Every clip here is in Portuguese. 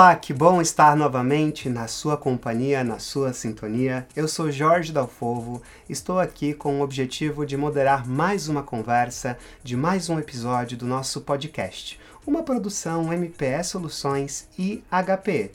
Olá, que bom estar novamente na sua companhia, na sua sintonia. Eu sou Jorge Dalfovo, estou aqui com o objetivo de moderar mais uma conversa de mais um episódio do nosso podcast, uma produção MPE Soluções e HPE.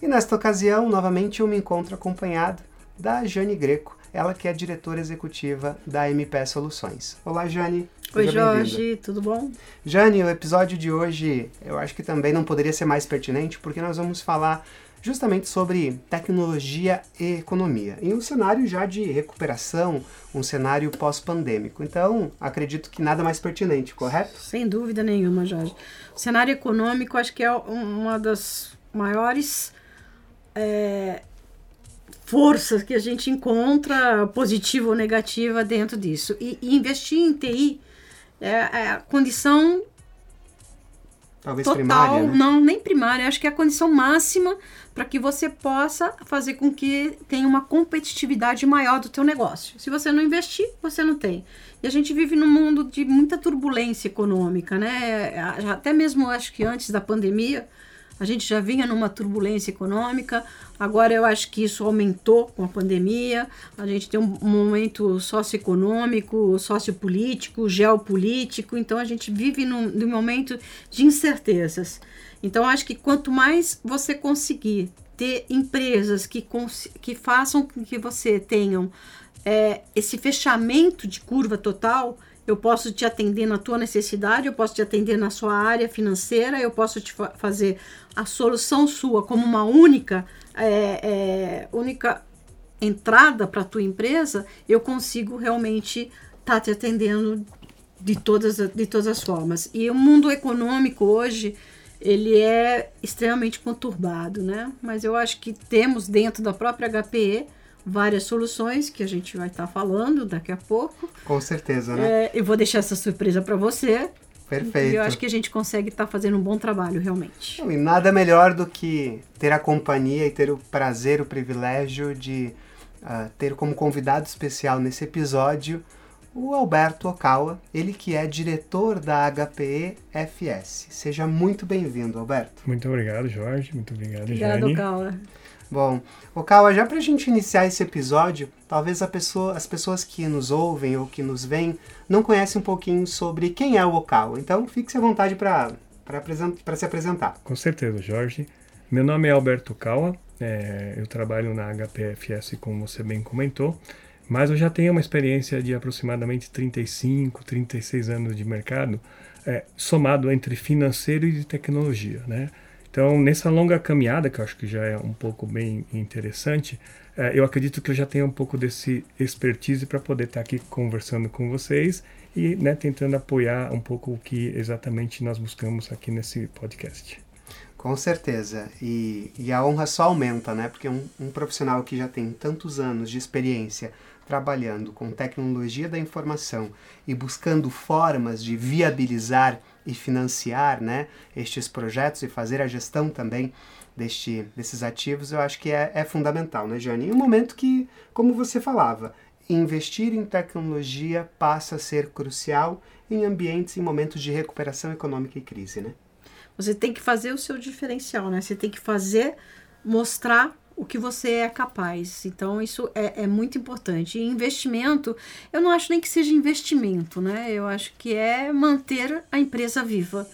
E nesta ocasião, novamente, eu me encontro acompanhado da Jane Greco, ela que é diretora executiva da MPE Soluções. Olá, Jane. Oi, Jorge, tudo bom? Jane, o episódio de hoje eu acho que também não poderia ser mais pertinente, porque nós vamos falar justamente sobre tecnologia e economia, em um cenário já de recuperação, um cenário pós-pandêmico. Então, acredito que nada mais pertinente, correto? Sem dúvida nenhuma, Jorge. O cenário econômico acho que é uma das maiores é, forças que a gente encontra, positiva ou negativa, dentro disso. E, e investir em TI é, é a condição Talvez total, primária, né? não, nem primária, acho que é a condição máxima para que você possa fazer com que tenha uma competitividade maior do teu negócio. Se você não investir, você não tem. E a gente vive num mundo de muita turbulência econômica, né? Até mesmo acho que antes da pandemia, a gente já vinha numa turbulência econômica, agora eu acho que isso aumentou com a pandemia. A gente tem um momento socioeconômico, sociopolítico, geopolítico, então a gente vive num, num momento de incertezas. Então acho que quanto mais você conseguir ter empresas que, que façam com que você tenham é, esse fechamento de curva total, eu posso te atender na tua necessidade, eu posso te atender na sua área financeira, eu posso te fa fazer a solução sua como uma única, é, é, única entrada para a tua empresa, eu consigo realmente estar tá te atendendo de todas, de todas as formas. E o mundo econômico hoje, ele é extremamente conturbado, né? Mas eu acho que temos dentro da própria HPE várias soluções que a gente vai estar tá falando daqui a pouco. Com certeza, né? É, eu vou deixar essa surpresa para você. Perfeito. E eu acho que a gente consegue estar tá fazendo um bom trabalho, realmente. E nada melhor do que ter a companhia e ter o prazer, o privilégio de uh, ter como convidado especial nesse episódio o Alberto Okawa, ele que é diretor da HPE FS. Seja muito bem-vindo, Alberto. Muito obrigado, Jorge. Muito obrigado, Obrigado, Jane. Okawa. Bom, Okawa, já para a gente iniciar esse episódio, talvez pessoa, as pessoas que nos ouvem ou que nos veem não conhecem um pouquinho sobre quem é o Okawa. Então, fique à vontade para se apresentar. Com certeza, Jorge. Meu nome é Alberto Okawa, é, eu trabalho na HPFS, como você bem comentou, mas eu já tenho uma experiência de aproximadamente 35, 36 anos de mercado, é, somado entre financeiro e de tecnologia, né? Então, nessa longa caminhada, que eu acho que já é um pouco bem interessante, é, eu acredito que eu já tenho um pouco desse expertise para poder estar tá aqui conversando com vocês e né, tentando apoiar um pouco o que exatamente nós buscamos aqui nesse podcast. Com certeza. E, e a honra só aumenta, né? Porque um, um profissional que já tem tantos anos de experiência trabalhando com tecnologia da informação e buscando formas de viabilizar e financiar né, estes projetos e fazer a gestão também deste, desses ativos, eu acho que é, é fundamental, né, Jane? Em um momento que, como você falava, investir em tecnologia passa a ser crucial em ambientes, em momentos de recuperação econômica e crise, né? Você tem que fazer o seu diferencial, né? Você tem que fazer, mostrar o que você é capaz. Então, isso é, é, muito importante. E investimento, eu não acho nem que seja investimento, né? Eu acho que é manter a empresa viva.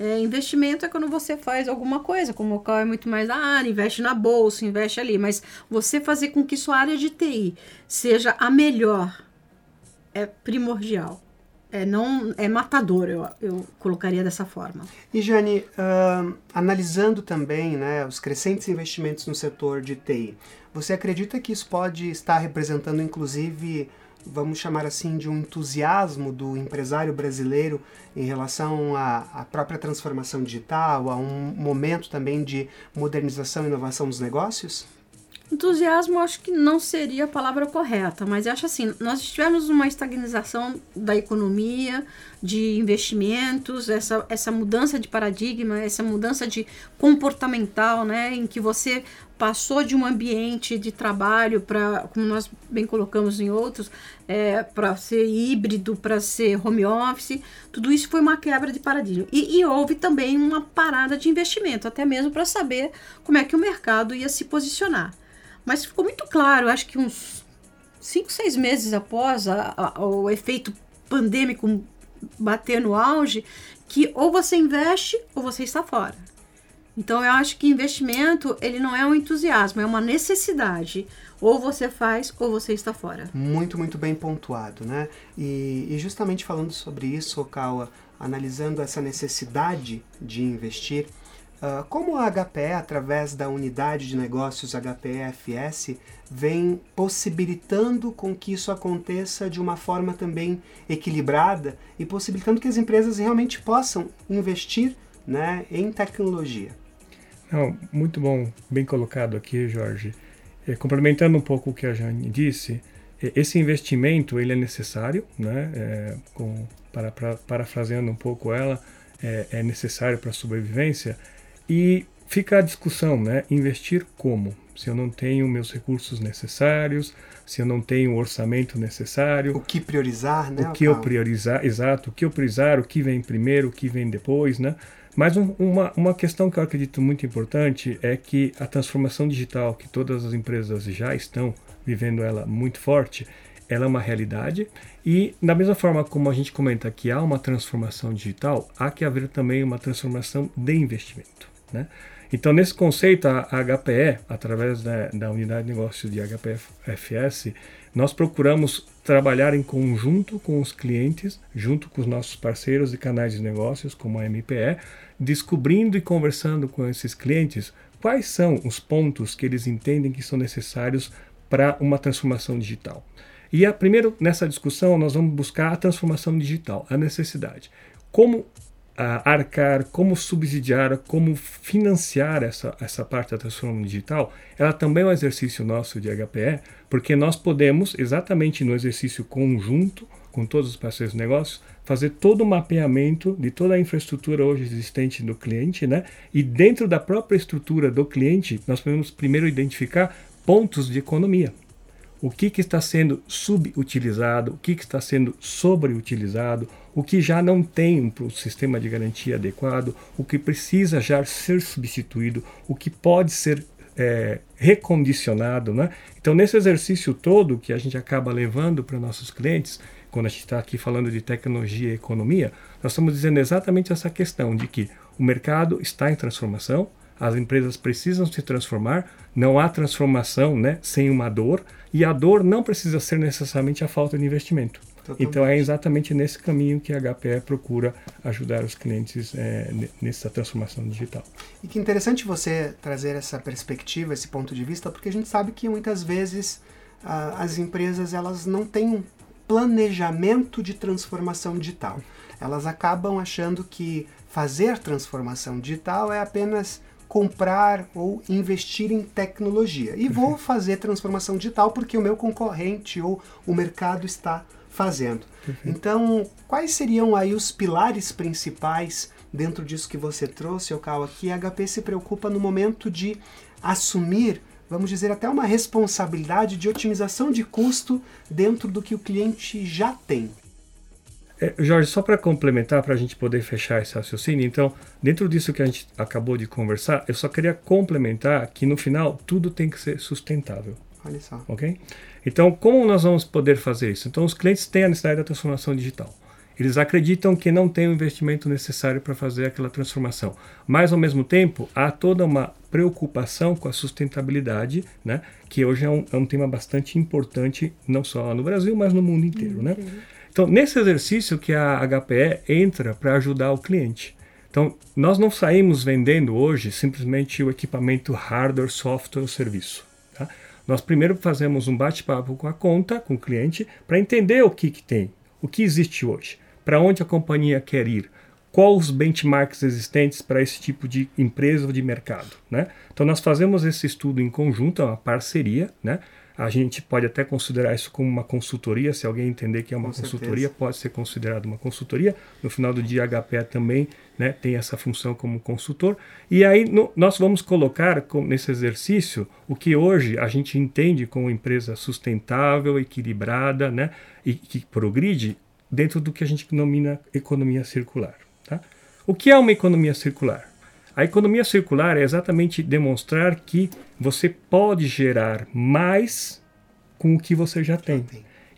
É, investimento é quando você faz alguma coisa, como o qual é muito mais da área, investe na bolsa, investe ali, mas você fazer com que sua área de TI seja a melhor é primordial é, não é matador, eu, eu colocaria dessa forma. E Jane, uh, analisando também né, os crescentes investimentos no setor de TI, você acredita que isso pode estar representando, inclusive, vamos chamar assim, de um entusiasmo do empresário brasileiro em relação à, à própria transformação digital, a um momento também de modernização e inovação dos negócios? Entusiasmo acho que não seria a palavra correta, mas acho assim, nós tivemos uma estagnização da economia, de investimentos, essa, essa mudança de paradigma, essa mudança de comportamental, né, em que você passou de um ambiente de trabalho para, como nós bem colocamos em outros, é, para ser híbrido, para ser home office, tudo isso foi uma quebra de paradigma. E, e houve também uma parada de investimento, até mesmo para saber como é que o mercado ia se posicionar. Mas ficou muito claro, acho que uns cinco, seis meses após a, a, o efeito pandêmico bater no auge, que ou você investe ou você está fora. Então eu acho que investimento ele não é um entusiasmo, é uma necessidade. Ou você faz ou você está fora. Muito, muito bem pontuado, né? E, e justamente falando sobre isso, Okawa, analisando essa necessidade de investir, uh, como a HPE, através da unidade de negócios HPE-FS, vem possibilitando com que isso aconteça de uma forma também equilibrada e possibilitando que as empresas realmente possam investir né, em tecnologia. Não, muito bom, bem colocado aqui, Jorge. É, complementando um pouco o que a Jane disse, é, esse investimento ele é necessário, né? É, com, para, para, parafraseando um pouco ela, é necessário para a sobrevivência. E fica a discussão, né? Investir como? Se eu não tenho meus recursos necessários, se eu não tenho o orçamento necessário. O que priorizar, né? O que eu priorizar, exato. O que eu priorizar, o que vem primeiro, o que vem depois, né? Mas um, uma, uma questão que eu acredito muito importante é que a transformação digital, que todas as empresas já estão vivendo ela muito forte, ela é uma realidade e da mesma forma como a gente comenta que há uma transformação digital, há que haver também uma transformação de investimento, né? Então, nesse conceito, a HPE, através da, da unidade de negócios de HPFS, nós procuramos trabalhar em conjunto com os clientes, junto com os nossos parceiros e canais de negócios, como a MPE, descobrindo e conversando com esses clientes quais são os pontos que eles entendem que são necessários para uma transformação digital. E a, primeiro, nessa discussão, nós vamos buscar a transformação digital, a necessidade. Como arcar, como subsidiar, como financiar essa, essa parte da transformação digital, ela também é um exercício nosso de HPE, porque nós podemos, exatamente no exercício conjunto, com todos os parceiros de negócios, fazer todo o mapeamento de toda a infraestrutura hoje existente do cliente, né? E dentro da própria estrutura do cliente, nós podemos primeiro identificar pontos de economia. O que, que está sendo subutilizado, o que, que está sendo sobreutilizado, o que já não tem um sistema de garantia adequado, o que precisa já ser substituído, o que pode ser é, recondicionado. Né? Então, nesse exercício todo que a gente acaba levando para nossos clientes, quando a gente está aqui falando de tecnologia e economia, nós estamos dizendo exatamente essa questão de que o mercado está em transformação, as empresas precisam se transformar, não há transformação né, sem uma dor, e a dor não precisa ser necessariamente a falta de investimento. Totalmente. Então é exatamente nesse caminho que a HPE procura ajudar os clientes é, nessa transformação digital. E que interessante você trazer essa perspectiva, esse ponto de vista, porque a gente sabe que muitas vezes as empresas elas não têm um planejamento de transformação digital. Elas acabam achando que fazer transformação digital é apenas comprar ou investir em tecnologia. E vou fazer transformação digital porque o meu concorrente ou o mercado está fazendo. Então, quais seriam aí os pilares principais dentro disso que você trouxe, Okawa, que a HP se preocupa no momento de assumir, vamos dizer, até uma responsabilidade de otimização de custo dentro do que o cliente já tem? É, Jorge, só para complementar, para a gente poder fechar esse raciocínio, então, dentro disso que a gente acabou de conversar, eu só queria complementar que no final tudo tem que ser sustentável. Olha só. Ok? Então, como nós vamos poder fazer isso? Então, os clientes têm a necessidade da transformação digital. Eles acreditam que não tem o investimento necessário para fazer aquela transformação. Mas, ao mesmo tempo, há toda uma preocupação com a sustentabilidade, né? que hoje é um, é um tema bastante importante, não só no Brasil, mas no mundo inteiro. Né? Então, nesse exercício que a HPE entra para ajudar o cliente. Então, nós não saímos vendendo hoje simplesmente o equipamento hardware, software ou serviço. Tá? Nós primeiro fazemos um bate-papo com a conta, com o cliente, para entender o que, que tem, o que existe hoje, para onde a companhia quer ir, quais os benchmarks existentes para esse tipo de empresa ou de mercado. Né? Então, nós fazemos esse estudo em conjunto, é uma parceria, né? A gente pode até considerar isso como uma consultoria, se alguém entender que é uma Com consultoria, certeza. pode ser considerado uma consultoria. No final do dia, a HPE também né, tem essa função como consultor. E aí no, nós vamos colocar com, nesse exercício o que hoje a gente entende como empresa sustentável, equilibrada né, e que progride dentro do que a gente denomina economia circular. Tá? O que é uma economia circular? A economia circular é exatamente demonstrar que você pode gerar mais com o que você já tem.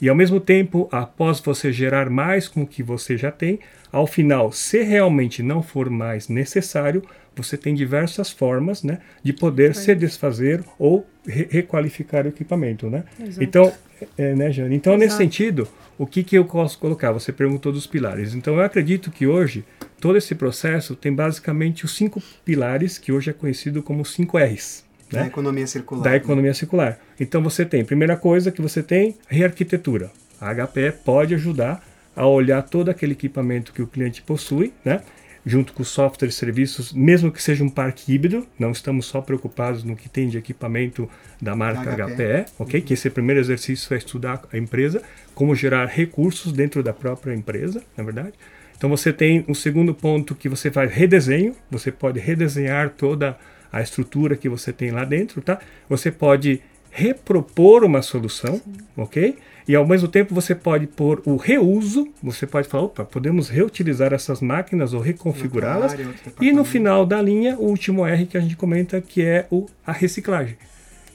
E ao mesmo tempo, após você gerar mais com o que você já tem, ao final, se realmente não for mais necessário, você tem diversas formas né, de poder se desfazer ou re requalificar o equipamento. Né? Exato. Então, é, né, Jane? Então, nesse sentido, o que, que eu posso colocar? Você perguntou dos pilares. Então, eu acredito que hoje, todo esse processo tem basicamente os cinco pilares, que hoje é conhecido como 5 R's. Da Né? economia circular. da economia circular. Então você tem, primeira coisa que você tem, rearquitetura. A HPE pode ajudar a olhar todo aquele equipamento que o cliente possui, né? junto com os softwares e serviços, mesmo que seja um parque híbrido, não estamos só preocupados no que tem de equipamento da marca Da HPE. HPE, ok? Que esse primeiro exercício é estudar a empresa, como gerar recursos dentro da própria empresa, na verdade. Então você tem um segundo ponto que você faz redesenho, você pode redesenhar toda a estrutura que você tem lá dentro, tá? Você pode repropor uma solução, ok? E ao mesmo tempo você pode pôr o reuso, você pode falar, opa, podemos reutilizar essas máquinas ou reconfigurá-las. E no final da linha, o último R que a gente comenta, que é o, a reciclagem.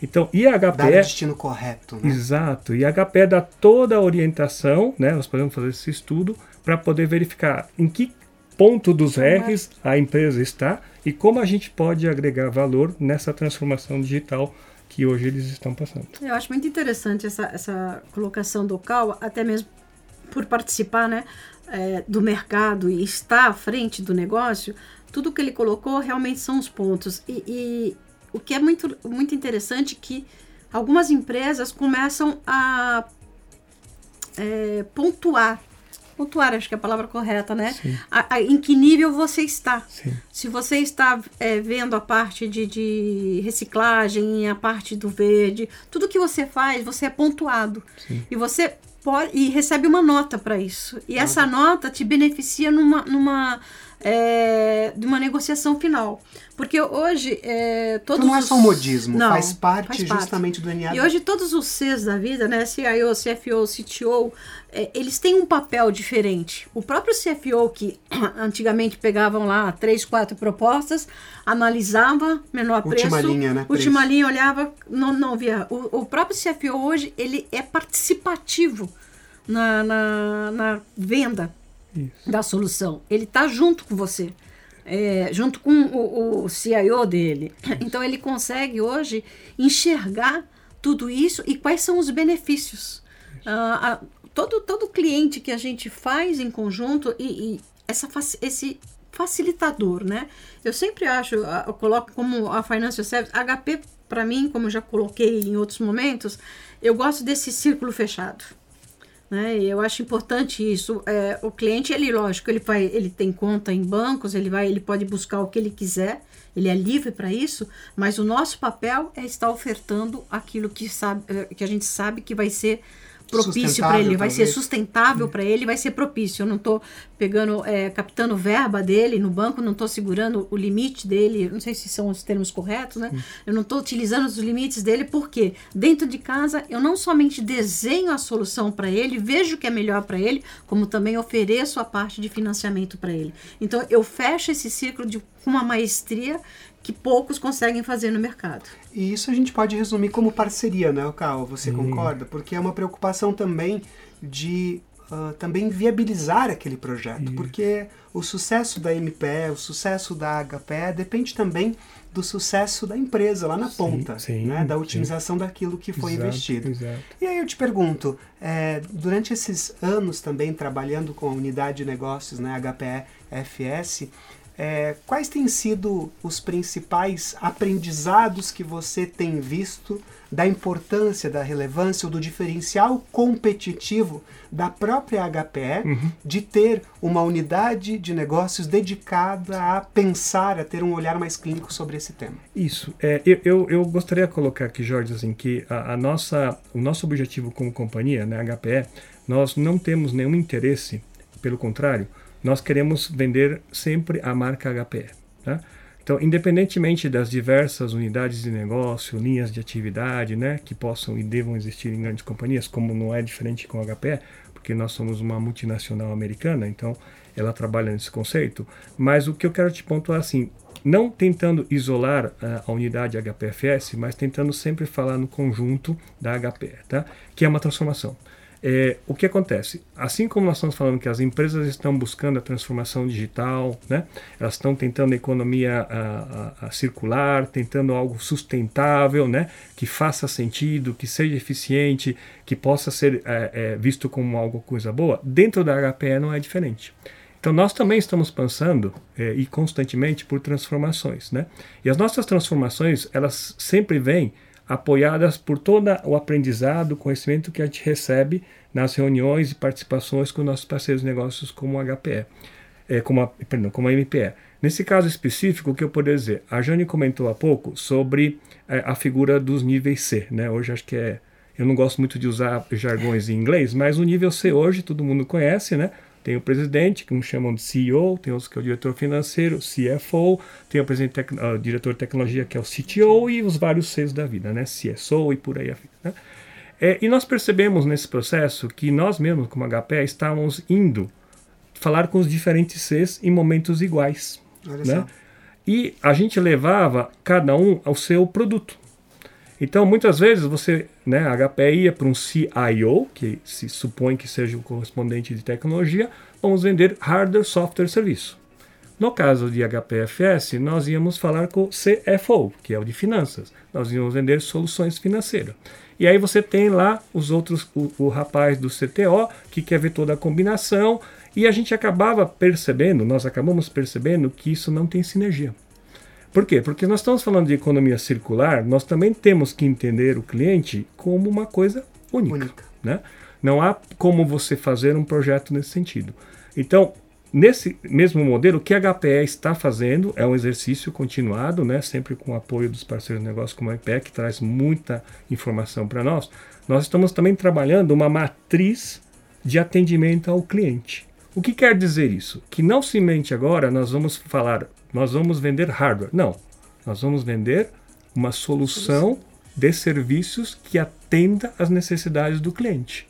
Então, a Dar o HPE destino correto, né? Exato. A HPE dá toda a orientação, né? Nós podemos fazer esse estudo para poder verificar em que ponto dos R's a empresa está e como a gente pode agregar valor nessa transformação digital que hoje eles estão passando. Eu acho muito interessante essa, essa colocação do Cal, até mesmo por participar né, é, do mercado e estar à frente do negócio. Tudo que ele colocou realmente são os pontos. E, e o que é muito, muito interessante é que algumas empresas começam a é, pontuar. Pontuar, acho que é a palavra correta, né? A- a- em que nível você está. Sim. Se você está é, vendo a parte de, de reciclagem, a parte do verde, tudo que você faz, você é pontuado. Sim. E você pode e recebe uma nota para isso. E essa nota te beneficia numa, numa é, de uma negociação final. Porque hoje é, todos Então não é só um modismo, Não, faz parte faz parte. justamente do DNA. E hoje todos os Cs da vida, né, CIO, CFO, CTO, é, eles têm um papel diferente. O próprio CFO que antigamente pegavam lá três, quatro propostas, analisava menor Última preço, linha, né, última preço. linha olhava, não, não via. O, o próprio CFO hoje ele é participativo na, na, na venda Isso. da solução. Ele está junto com você, é, junto com o, o CIO dele. Então ele consegue hoje enxergar tudo isso e quais são os benefícios. A- todo, todo cliente que a gente faz em conjunto e, e essa, esse facilitador, né? Eu sempre acho, eu coloco como a Financial Service, HP para mim, como já coloquei em outros momentos, eu gosto desse círculo fechado né? Eu acho importante isso. É, o cliente, ele, lógico, ele vai, ele tem conta em bancos, ele vai, ele pode buscar o que ele quiser, ele é livre para isso, mas o nosso papel é estar ofertando aquilo que, sabe, eh, que a gente sabe que vai ser propício para ele, vai ser talvez. sustentável para ele, vai ser propício. Eu não estou pegando, é, captando verba dele no banco, não estou segurando o limite dele, não sei se são os termos corretos, né? Eu não estou utilizando os limites dele, porque dentro de casa eu não somente desenho a solução para ele, vejo o que é melhor para ele, como também ofereço a parte de financiamento para ele. Então eu fecho esse ciclo de, com uma maestria que poucos conseguem fazer no mercado. E isso a gente pode resumir como parceria, né, Cal? Você concorda? Porque é uma preocupação também de ah, também viabilizar aquele projeto. Porque o sucesso da MPE, o sucesso da HPE depende também do sucesso da empresa lá na ponta, sim, né? da sim. otimização daquilo que foi Exato, investido. exato. E aí eu te pergunto, é, durante esses anos também trabalhando com a unidade de negócios, né, HPE FS, é, quais têm sido os principais aprendizados que você tem visto da importância, da relevância ou do diferencial competitivo da própria HPE Uhum. de ter uma unidade de negócios dedicada a pensar, a ter um olhar mais clínico sobre esse tema. Isso. É, eu, eu, eu gostaria de colocar aqui, Jorge, assim, que a, a nossa, o nosso objetivo como companhia, né, HPE, nós não temos nenhum interesse, pelo contrário, nós queremos vender sempre a marca HPE. Tá? Então, independentemente das diversas unidades de negócio, linhas de atividade, né, que possam e devam existir em grandes companhias, como não é diferente com a HPE, porque nós somos uma multinacional americana, então ela trabalha nesse conceito. Mas o que eu quero te pontuar assim, não tentando isolar ah, a unidade HPFS, mas tentando sempre falar no conjunto da HPE, tá? que é uma transformação. É, o que acontece? Assim como nós estamos falando que as empresas estão buscando a transformação digital, né? elas estão tentando a economia a, a, a circular, tentando algo sustentável, né? que faça sentido, que seja eficiente, que possa ser é, é, visto como algo coisa boa, dentro da HPE não é diferente. Então nós também estamos pensando é, e constantemente por transformações, né? E as nossas transformações elas sempre vêm apoiadas por todo o aprendizado, o conhecimento que a gente recebe nas reuniões e participações com nossos parceiros de negócios como a HPE, é, como, a, perdão, como a MPE. Nesse caso específico, o que eu poderia dizer? A Jane comentou há pouco sobre é, a figura dos níveis C. Né? Hoje acho que é. Eu não gosto muito de usar jargões em inglês, mas o nível C hoje todo mundo conhece, né? Tem o presidente, que uns chamam de CEO, tem outros que é o diretor financeiro, CFO, tem o presidente uh, diretor de tecnologia, que é o CTO, e os vários Cs da vida, né? CSO e por aí afim. Né? É, e nós percebemos nesse processo que nós mesmos, como HP, estávamos indo falar com os diferentes Cs em momentos iguais. Olha né? só. E a gente levava cada um ao seu produto. Então, muitas vezes você, né, a HP ia para um CIO, que se supõe que seja o correspondente de tecnologia, vamos vender hardware, software, serviço. No caso de HPFS, nós íamos falar com o CFO, que é o de finanças. Nós íamos vender soluções financeiras. E aí você tem lá os outros, o, o rapaz do CTO, que quer ver toda a combinação, e a gente acabava percebendo, nós acabamos percebendo que isso não tem sinergia. Por quê? Porque nós estamos falando de economia circular, nós também temos que entender o cliente como uma coisa única. Única. Né? Não há como você fazer um projeto nesse sentido. Então, nesse mesmo modelo, o que a HPE está fazendo é um exercício continuado, né? sempre com o apoio dos parceiros de negócio como a IPE, que traz muita informação para nós. Nós estamos também trabalhando uma matriz de atendimento ao cliente. O que quer dizer isso? Que não somente agora nós vamos falar nós vamos vender hardware. Não. Nós vamos vender uma solução de serviços que atenda às necessidades do cliente.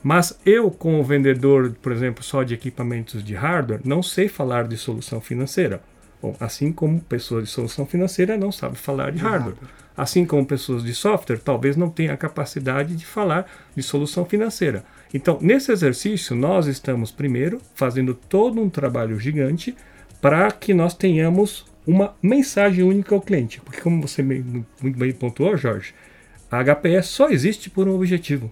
Mas eu, como vendedor, por exemplo, só de equipamentos de hardware, não sei falar de solução financeira. Bom, assim como pessoas de solução financeira não sabem falar de hardware. Assim como pessoas de software talvez não tenham a capacidade de falar de solução financeira. Então, nesse exercício, nós estamos primeiro fazendo todo um trabalho gigante para que nós tenhamos uma mensagem única ao cliente. Porque, como você muito bem pontuou, Jorge, a HPE só existe por um objetivo: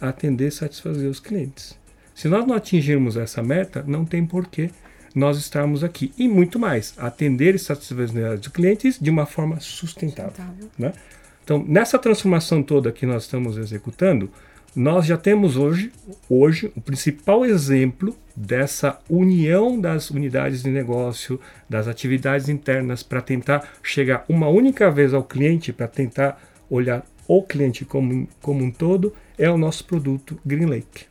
atender e satisfazer os clientes. Se nós não atingirmos essa meta, não tem porquê nós estarmos aqui. E muito mais, atender e satisfazer dos clientes de uma forma sustentável. Sustentável. Né? Então, nessa transformação toda que nós estamos executando, nós já temos hoje, hoje o principal exemplo dessa união das unidades de negócio, das atividades internas para tentar chegar uma única vez ao cliente, para tentar olhar o cliente como, como um todo, é o nosso produto Green Lake.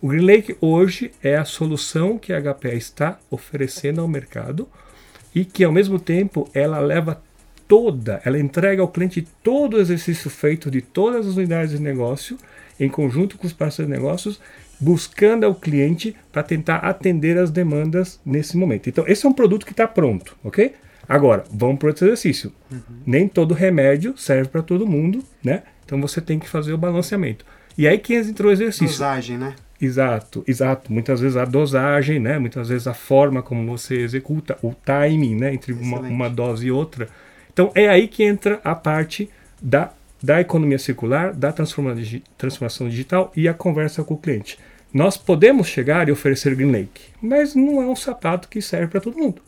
O Green Lake hoje é a solução que a HPE está oferecendo ao mercado e que ao mesmo tempo ela leva toda, ela entrega ao cliente todo o exercício feito de todas as unidades de negócio em conjunto com os parceiros de negócios, buscando ao cliente para tentar atender as demandas nesse momento. Então, esse é um produto que está pronto, ok? Agora, vamos para outro exercício. Uhum. Nem todo remédio serve para todo mundo, né? Então você tem que fazer o balanceamento. E aí que entra o exercício. Dosagem, né? Exato, exato. Muitas vezes a dosagem, né? Muitas vezes a forma como você executa, o timing, né? Entre uma, uma dose e outra. Então é aí que entra a parte da da economia circular, da transformação digital e a conversa com o cliente. Nós podemos chegar e oferecer Green Lake, mas não é um sapato que serve para todo mundo.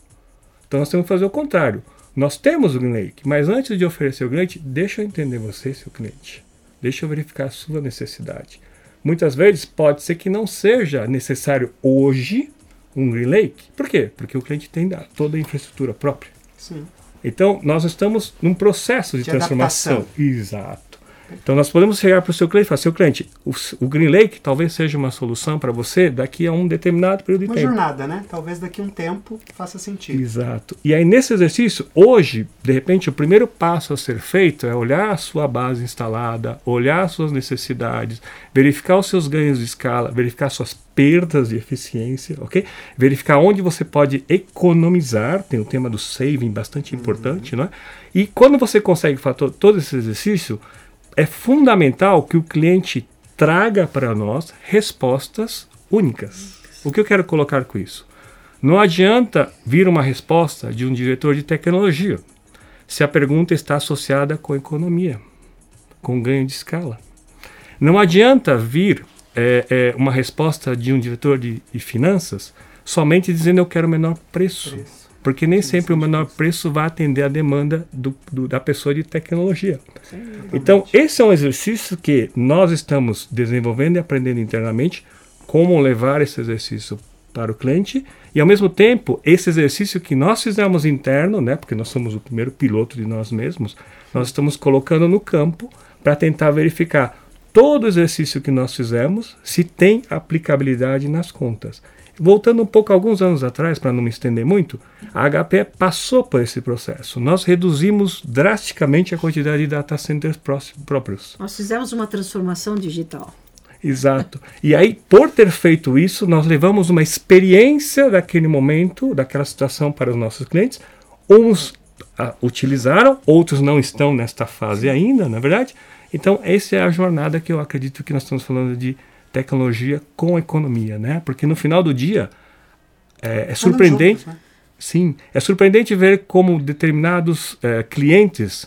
Então nós temos que fazer o contrário. Nós temos o Green Lake, mas antes de oferecer o Green Lake, deixa eu entender você, seu cliente. Deixa eu verificar a sua necessidade. Muitas vezes pode ser que não seja necessário hoje um Green Lake. Por quê? Porque o cliente tem toda a infraestrutura própria. Sim. Então, nós estamos num processo de, De transformação. adaptação. Exato. Então, nós podemos chegar para o seu cliente e falar: seu cliente, o, o Green Lake talvez seja uma solução para você daqui a um determinado período de Uma tempo. jornada, né? Talvez daqui a um tempo faça sentido. Exato. E aí, nesse exercício, hoje, de repente, o primeiro passo a ser feito é olhar a sua base instalada, olhar as suas necessidades, verificar os seus ganhos de escala, verificar suas perdas de eficiência, ok? Verificar onde você pode economizar, tem o tema do saving bastante importante, não é? E quando você consegue fazer to- todo esse exercício, é fundamental que o cliente traga para nós respostas únicas. O que eu quero colocar com isso? Não adianta vir uma resposta de um diretor de tecnologia se a pergunta está associada com economia, com ganho de escala. Não adianta vir é, é, uma resposta de um diretor de, de finanças somente dizendo eu quero menor preço. Preço. Porque nem sempre o menor preço vai atender a demanda do- do- da pessoa de tecnologia. Então, esse é um exercício que nós estamos desenvolvendo e aprendendo internamente como levar esse exercício para o cliente e, ao mesmo tempo, esse exercício que nós fizemos interno, né, porque nós somos o primeiro piloto de nós mesmos, nós estamos colocando no campo para tentar verificar todo o exercício que nós fizemos se tem aplicabilidade nas contas. Voltando um pouco alguns anos atrás, para não me estender muito, a HPE passou por esse processo. Nós reduzimos drasticamente a quantidade de data centers próprios. Nós fizemos uma transformação digital. Exato. E aí, por ter feito isso, nós levamos uma experiência daquele momento, daquela situação para os nossos clientes. Uns ah, utilizaram, outros não estão nesta fase ainda, na verdade. Então, essa é a jornada que eu acredito que nós estamos falando de tecnologia com economia, né? Porque no final do dia é, é Andam surpreendente. juntos, né? Sim, é surpreendente ver como determinados eh, clientes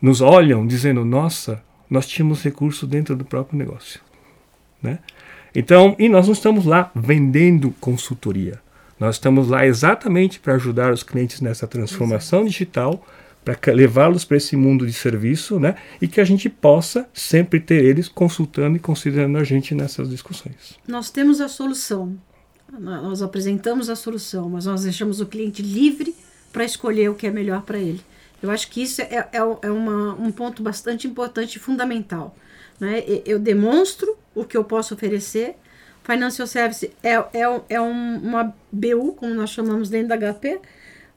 nos olham dizendo: nossa, nós tínhamos recurso dentro do próprio negócio. Né? Então, e nós não estamos lá vendendo consultoria. Nós estamos lá exatamente para ajudar os clientes nessa transformação digital, para levá-los para esse mundo de serviço, né? E que a gente possa sempre ter eles consultando e considerando a gente nessas discussões. Nós temos a solução. Nó- Nós apresentamos a solução, mas nós deixamos o cliente livre para escolher o que é melhor para ele. Eu acho que isso é, é, é uma- um ponto bastante importante e fundamental. Né? Eu demonstro o que eu posso oferecer. Financial Service é, é, é um- uma BU, como nós chamamos dentro da HP,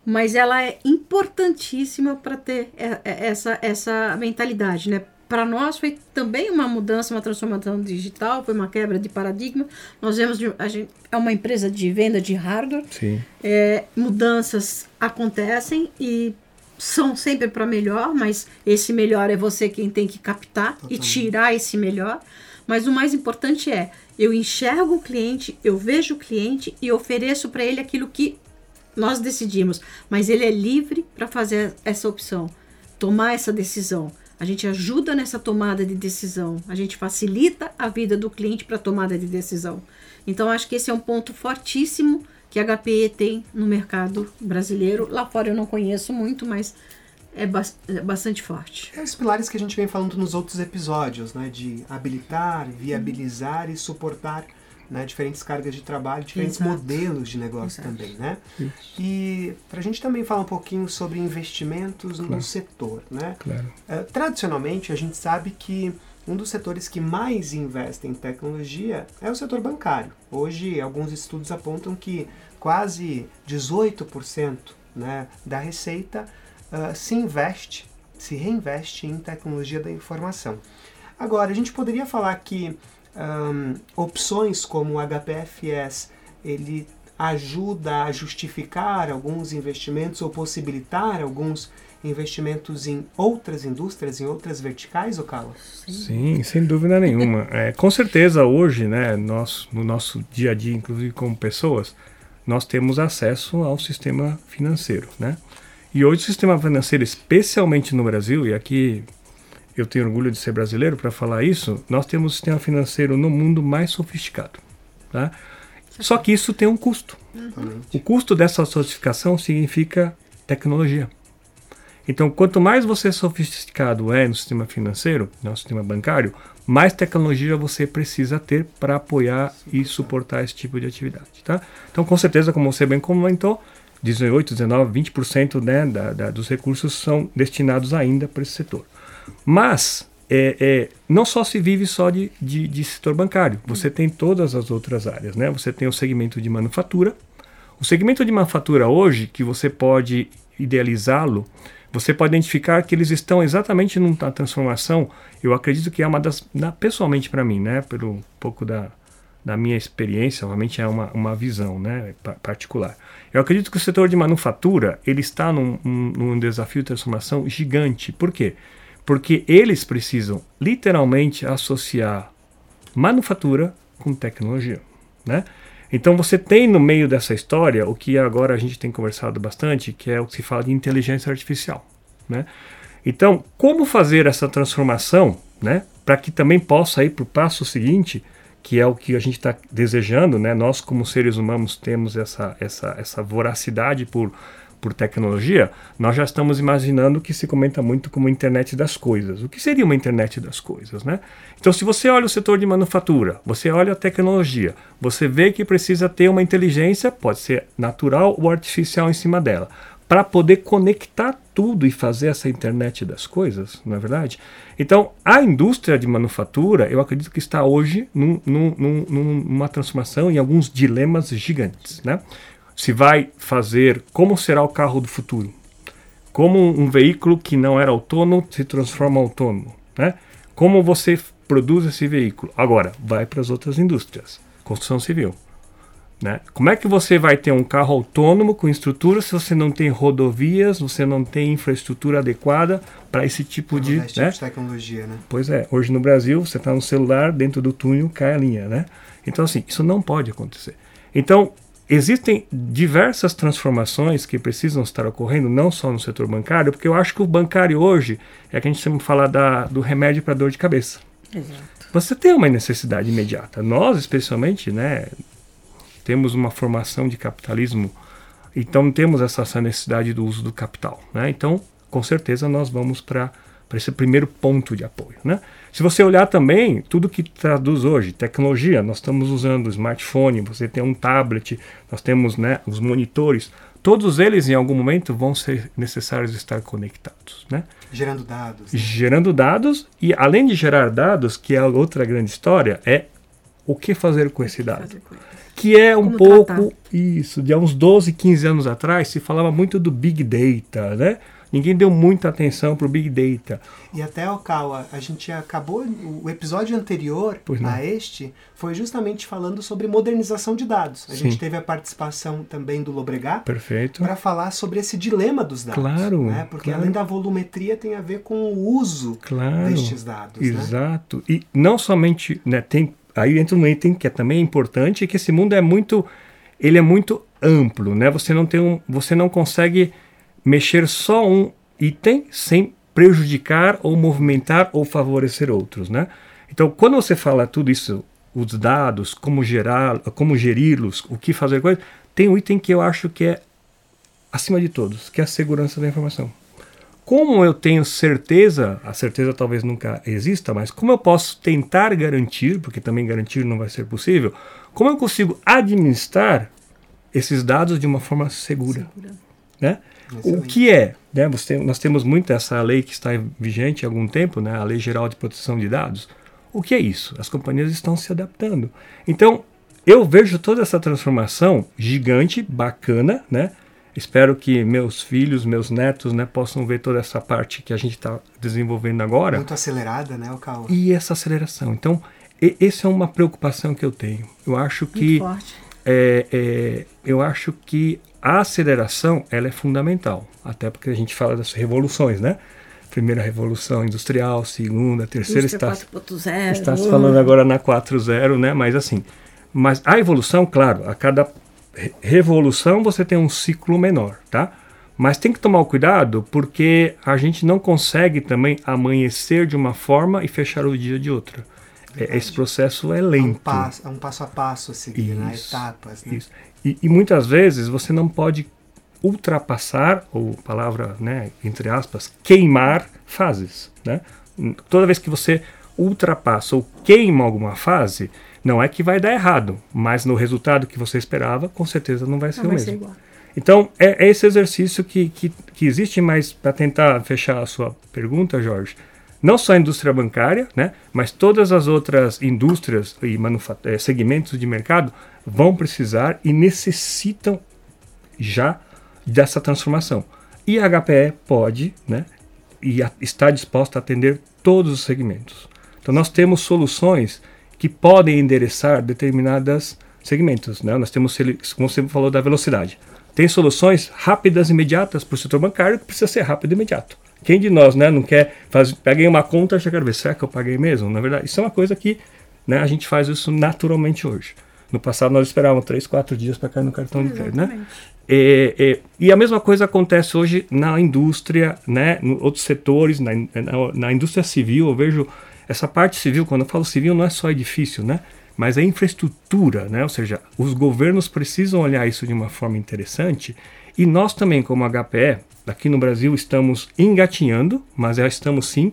mas ela é importantíssima para ter é- é- essa, essa mentalidade, né? Para nós foi também uma mudança, uma transformação digital, foi uma quebra de paradigma. Nós vemos de- a gente é uma empresa de venda de hardware, Sim. é, mudanças acontecem e são sempre para melhor, mas esse melhor é você quem tem que captar e Totalmente. tirar esse melhor. Mas o mais importante é eu enxergo o cliente, eu vejo o cliente e ofereço para ele aquilo que nós decidimos, mas ele é livre para fazer essa opção, tomar essa decisão. A gente ajuda nessa tomada de decisão, a gente facilita a vida do cliente para tomada de decisão. Então acho que esse é um ponto fortíssimo que a HPE tem no mercado brasileiro. Lá fora eu não conheço muito, mas é, bas- é bastante forte. É os pilares que a gente vem falando nos outros episódios, né? De habilitar, viabilizar e suportar né, diferentes cargas de trabalho, diferentes Exato. modelos de negócio Exato. também, né? E para a gente também falar um pouquinho sobre investimentos no Claro. setor, né? Claro. Eh, tradicionalmente, a gente sabe que um dos setores que mais investe em tecnologia é o setor bancário. Hoje, alguns estudos apontam que quase 18% né, da receita ah, se investe, se reinveste em tecnologia da informação. Agora, a gente poderia falar que ahn, opções como o HPFS, ele ajuda a justificar alguns investimentos ou possibilitar alguns investimentos em outras indústrias, em outras verticais, Ocala? Sim, sem dúvida nenhuma. É, com certeza hoje, né, nós, no nosso dia a dia, inclusive como pessoas, nós temos acesso ao sistema financeiro, né? E hoje o sistema financeiro, especialmente no Brasil, e aqui eu tenho orgulho de ser brasileiro para falar isso, nós temos o sistema financeiro no mundo mais sofisticado, tá? Só que isso tem um custo. O custo dessa sofisticação significa tecnologia. Então, quanto mais você sofisticado é no sistema financeiro, no sistema bancário, mais tecnologia você precisa ter para apoiar e suportar esse tipo de atividade. Tá? Então, com certeza, como você bem comentou, 18, 19, 20% né, da, da, dos recursos são destinados ainda para esse setor. Mas é, é, não só se vive só de, de, de, setor bancário, você tem todas as outras áreas. Né? Você tem o segmento de manufatura. O segmento de manufatura hoje, que você pode idealizá-lo, você pode identificar que eles estão exatamente numa transformação. Eu acredito que é uma das, na, pessoalmente para mim, né, pelo um pouco da, da minha experiência, obviamente é uma, uma visão né, particular. Eu acredito que o setor de manufatura ele está num, um, num desafio de transformação gigante. Por quê? Porque eles precisam literalmente associar manufatura com tecnologia, né? Então você tem no meio dessa história o que agora a gente tem conversado bastante, que é o que se fala de inteligência artificial. Né? Então, como fazer essa transformação né, para que também possa ir para o passo seguinte, que é o que a gente está desejando, né? nós como seres humanos temos essa, essa, essa voracidade por por tecnologia, nós já estamos imaginando que se comenta muito como internet das coisas. O que seria uma internet das coisas, né? Então, se você olha o setor de manufatura, você olha a tecnologia, você vê que precisa ter uma inteligência, pode ser natural ou artificial em cima dela, para poder conectar tudo e fazer essa internet das coisas, não é verdade? Então, a indústria de manufatura, eu acredito que está hoje num, num, num, numa transformação em alguns dilemas gigantes, né? Se vai fazer como será o carro do futuro. Como um veículo que não era autônomo se transforma autônomo. Né? Como você produz esse veículo? Agora, vai para as outras indústrias. Construção civil. Né? Como é que você vai ter um carro autônomo com estrutura se você não tem rodovias, você não tem infraestrutura adequada para esse tipo de, esse né? tipo de tecnologia, né? Pois é, hoje no Brasil você está no celular, dentro do túnel cai a linha, né? Então assim, isso não pode acontecer. Então existem diversas transformações que precisam estar ocorrendo, não só no setor bancário, porque eu acho que o bancário hoje é que a gente sempre fala da, do remédio para dor de cabeça. Exato. Você tem uma necessidade imediata. Nós, especialmente, né, temos uma formação de capitalismo, então temos essa, essa necessidade do uso do capital. Né? Então, com certeza, nós vamos para esse primeiro ponto de apoio. Né? Se você olhar também, tudo que traduz hoje, tecnologia, nós estamos usando smartphone, você tem um tablet, nós temos né, os monitores, todos eles em algum momento vão ser necessários estar conectados. Né? Gerando dados. Né? Gerando dados, e além de gerar dados, que é outra grande história, é o que fazer com esse dado. Que é um Como pouco tratar. isso, de há uns 12, 15 anos atrás se falava muito do Big Data, né? Ninguém deu muita atenção para o Big Data. E até, Okawa, a gente acabou. O episódio anterior a este foi justamente falando sobre modernização de dados. A Sim. gente teve a participação também do Lobregat. Perfeito. Para falar sobre esse dilema dos dados. Claro. Né? Porque claro. além da volumetria, tem a ver com o uso claro, destes dados. Né? Exato. Né? E não somente. Né, tem, aí entra um item que é também importante, que esse mundo é muito. Ele é muito amplo, né? Você não tem um, você não consegue mexer só um item sem prejudicar ou movimentar ou favorecer outros, né? Então, quando você fala tudo isso, os dados, como gerar, como geri-los, o que fazer coisa, tem um item que eu acho que é acima de todos, que é a segurança da informação. Como eu tenho certeza, a certeza talvez nunca exista, mas como eu posso tentar garantir, porque também garantir não vai ser possível, como eu consigo administrar esses dados de uma forma segura, segura. né? O que é? Né, você, nós temos muito essa lei que está vigente há algum tempo, né, a Lei Geral de Proteção de Dados. O que é isso? As companhias estão se adaptando. Então, eu vejo toda essa transformação gigante, bacana, né? Espero que meus filhos, meus netos, né, possam ver toda essa parte que a gente está desenvolvendo agora. Muito acelerada, né, o Cal? E essa aceleração. Então, e, essa é uma preocupação que eu tenho. Eu acho que é, é, eu acho que a aceleração ela é fundamental, até porque a gente fala das revoluções, né? Primeira revolução industrial, segunda, terceira está está se falando agora na 4.0, né? Mas assim, mas a evolução, claro, a cada revolução você tem um ciclo menor, tá? Mas tem que tomar o cuidado porque a gente não consegue também amanhecer de uma forma e fechar o dia de outra. É, esse processo é lento. É um passo, é um passo a passo a seguir, né? isso, né? etapas. Né? Isso. E, e muitas vezes você não pode ultrapassar, ou palavra, né, entre aspas, queimar fases. Né? Toda vez que você ultrapassa ou queima alguma fase, não é que vai dar errado, mas no resultado que você esperava, com certeza não vai ser não o vai mesmo. Ser igual. Então, é, é, esse exercício que, que, que existe, mas para tentar fechar a sua pergunta, Jorge, não só a indústria bancária, né, mas todas as outras indústrias e eh, segmentos de mercado vão precisar e necessitam já dessa transformação. E a HPE pode, né, e a, está disposta a atender todos os segmentos. Então nós temos soluções que podem endereçar determinados segmentos. Né? Nós temos, como você falou, da velocidade. Tem soluções rápidas, imediatas para o setor bancário que precisa ser rápido e imediato. Quem de nós né, não quer fazer, peguei uma conta, já quero ver, será que eu paguei mesmo? Na verdade, isso é uma coisa que né, a gente faz isso naturalmente hoje. No passado nós esperávamos 3, 4 dias para cair no cartão de crédito, né? E, e, e, a mesma coisa acontece hoje na indústria, né, em outros setores, na, na, na, indústria civil. Eu vejo essa parte civil, quando eu falo civil, não é só edifício, né, mas é infraestrutura, né, ou seja, os governos precisam olhar isso de uma forma interessante. E nós também, como HPE, aqui no Brasil, estamos engatinhando, mas já estamos sim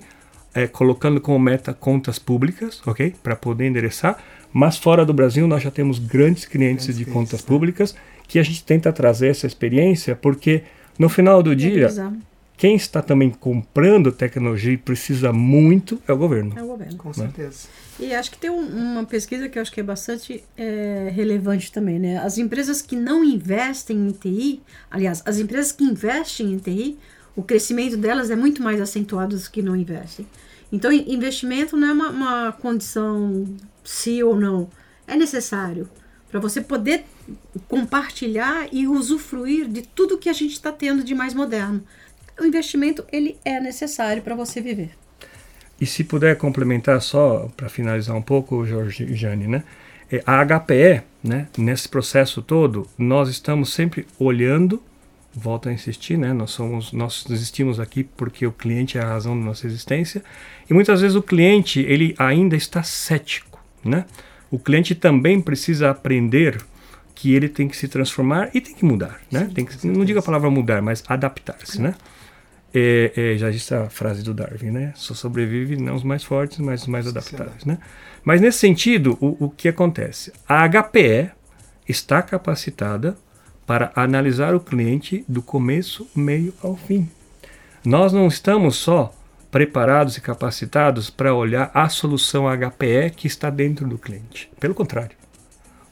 é, colocando como meta contas públicas, ok, para poder endereçar. Mas fora do Brasil, nós já temos grandes clientes de contas né? públicas que a gente tenta trazer essa experiência, porque no final do dia, quem está também comprando tecnologia e precisa muito é o governo. É o governo. Com né? certeza. E acho que tem um, uma pesquisa que eu acho que é bastante é, relevante também, né? As empresas que não investem em TI, aliás, as empresas que investem em TI, o crescimento delas é muito mais acentuado do que não investem. Então, investimento não é uma, uma condição se ou não. É necessário para você poder compartilhar e usufruir de tudo que a gente está tendo de mais moderno. O investimento ele é necessário para você viver. E se puder complementar só para finalizar um pouco, Jorge e Jane, né? É, a HPE, né, nesse processo todo, nós estamos sempre olhando volto a insistir, né? Nós somos, nós existimos aqui porque o cliente é a razão da nossa existência e muitas vezes o cliente ele ainda está cético, né? O cliente também precisa aprender que ele tem que se transformar e tem que mudar, né? Tem que, não diga a palavra mudar, mas adaptar-se, né? É, é, já existe a frase do Darwin, né? Só sobrevive não os mais fortes, mas os mais adaptáveis, né? Mas nesse sentido, o, o que acontece? A HPE está capacitada para analisar o cliente do começo, meio ao fim. Nós não estamos só preparados e capacitados para olhar a solução HPE que está dentro do cliente. Pelo contrário.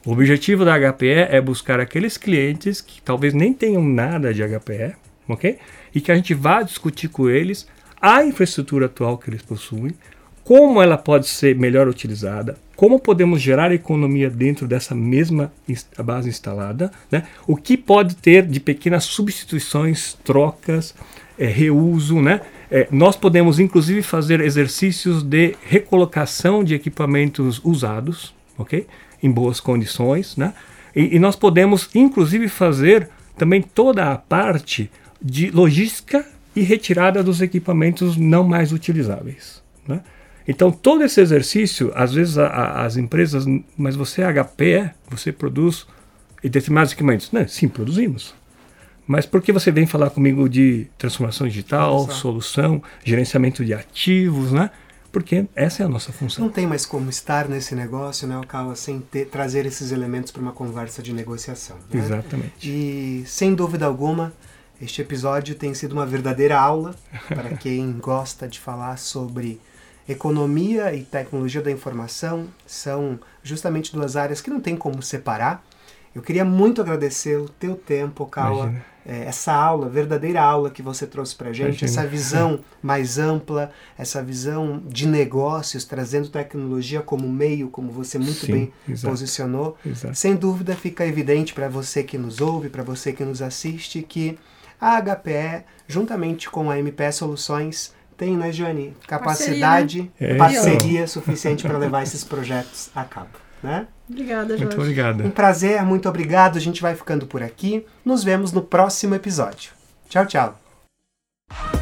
O objetivo da HPE é buscar aqueles clientes que talvez nem tenham nada de HPE, ok? E que a gente vá discutir com eles a infraestrutura atual que eles possuem, como ela pode ser melhor utilizada, como podemos gerar economia dentro dessa mesma base instalada, né? o que pode ter de pequenas substituições, trocas, é, reuso. Né? É, nós podemos inclusive fazer exercícios de recolocação de equipamentos usados, ok? em boas condições. Né? E, e nós podemos inclusive fazer também toda a parte de logística e retirada dos equipamentos não mais utilizáveis. Né? Então, todo esse exercício, às vezes a, a, as empresas, mas você é HPE, você produz determinados equipamentos. Né? Sim, produzimos. Mas por que você vem falar comigo de transformação digital, solução, gerenciamento de ativos, né? Porque essa é a nossa função. Não tem mais como estar nesse negócio, né, Okawa, sem ter, trazer esses elementos para uma conversa de negociação. Né? Exatamente. E, sem dúvida alguma, este episódio tem sido uma verdadeira aula para quem gosta de falar sobre Economia e tecnologia da informação são justamente duas áreas que não tem como separar. Eu queria muito agradecer o teu tempo, Kawa, é, essa aula, verdadeira aula que você trouxe para gente, Imagina. essa visão mais ampla, essa visão de negócios, trazendo tecnologia como meio, como você muito Sim, bem exato, posicionou. Exato. Sem dúvida fica evidente para você que nos ouve, para você que nos assiste, que a HPE, juntamente com a MPE Soluções, tem, né, Joane? Capacidade, parceria, né? parceria suficiente para levar esses projetos a cabo. Né? Obrigada, Jorge. Muito obrigado. Um prazer, muito obrigado. A gente vai ficando por aqui. Nos vemos no próximo episódio. Tchau, tchau.